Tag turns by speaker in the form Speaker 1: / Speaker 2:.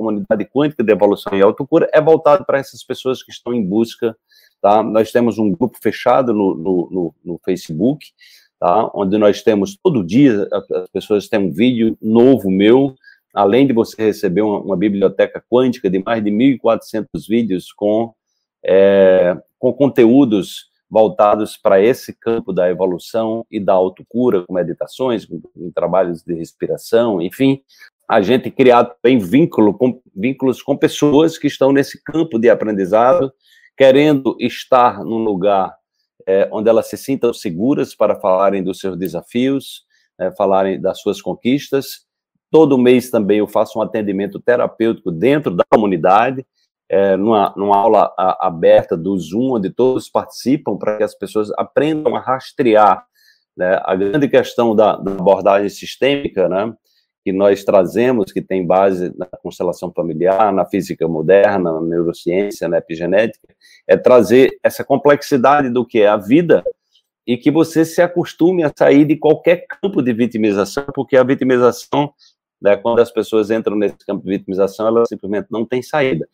Speaker 1: comunidade quântica de evolução e autocura é voltado para essas pessoas que estão em busca, tá? Nós temos um grupo fechado no, no, no, no Facebook, tá? Onde nós temos todo dia, as pessoas têm um vídeo novo meu, além de você receber uma, uma biblioteca quântica de mais de 1.400 vídeos com, é, com conteúdos voltados para esse campo da evolução e da autocura, com meditações, com, com trabalhos de respiração, enfim, a gente criar bem vínculo com, vínculos com pessoas que estão nesse campo de aprendizado, querendo estar num lugar é, onde elas se sintam seguras para falarem dos seus desafios, é, falarem das suas conquistas. Todo mês também eu faço um atendimento terapêutico dentro da comunidade, é, numa, numa aula a, aberta do Zoom, onde todos participam, para que as pessoas aprendam a rastrear né, a grande questão da, da, abordagem sistêmica, né, que nós trazemos, que tem base na constelação familiar, na física moderna, na neurociência, na epigenética, é trazer essa complexidade do que é a vida e que você se acostume a sair de qualquer campo de vitimização, porque a vitimização né, quando as pessoas entram nesse campo de vitimização, elas simplesmente não têm saída.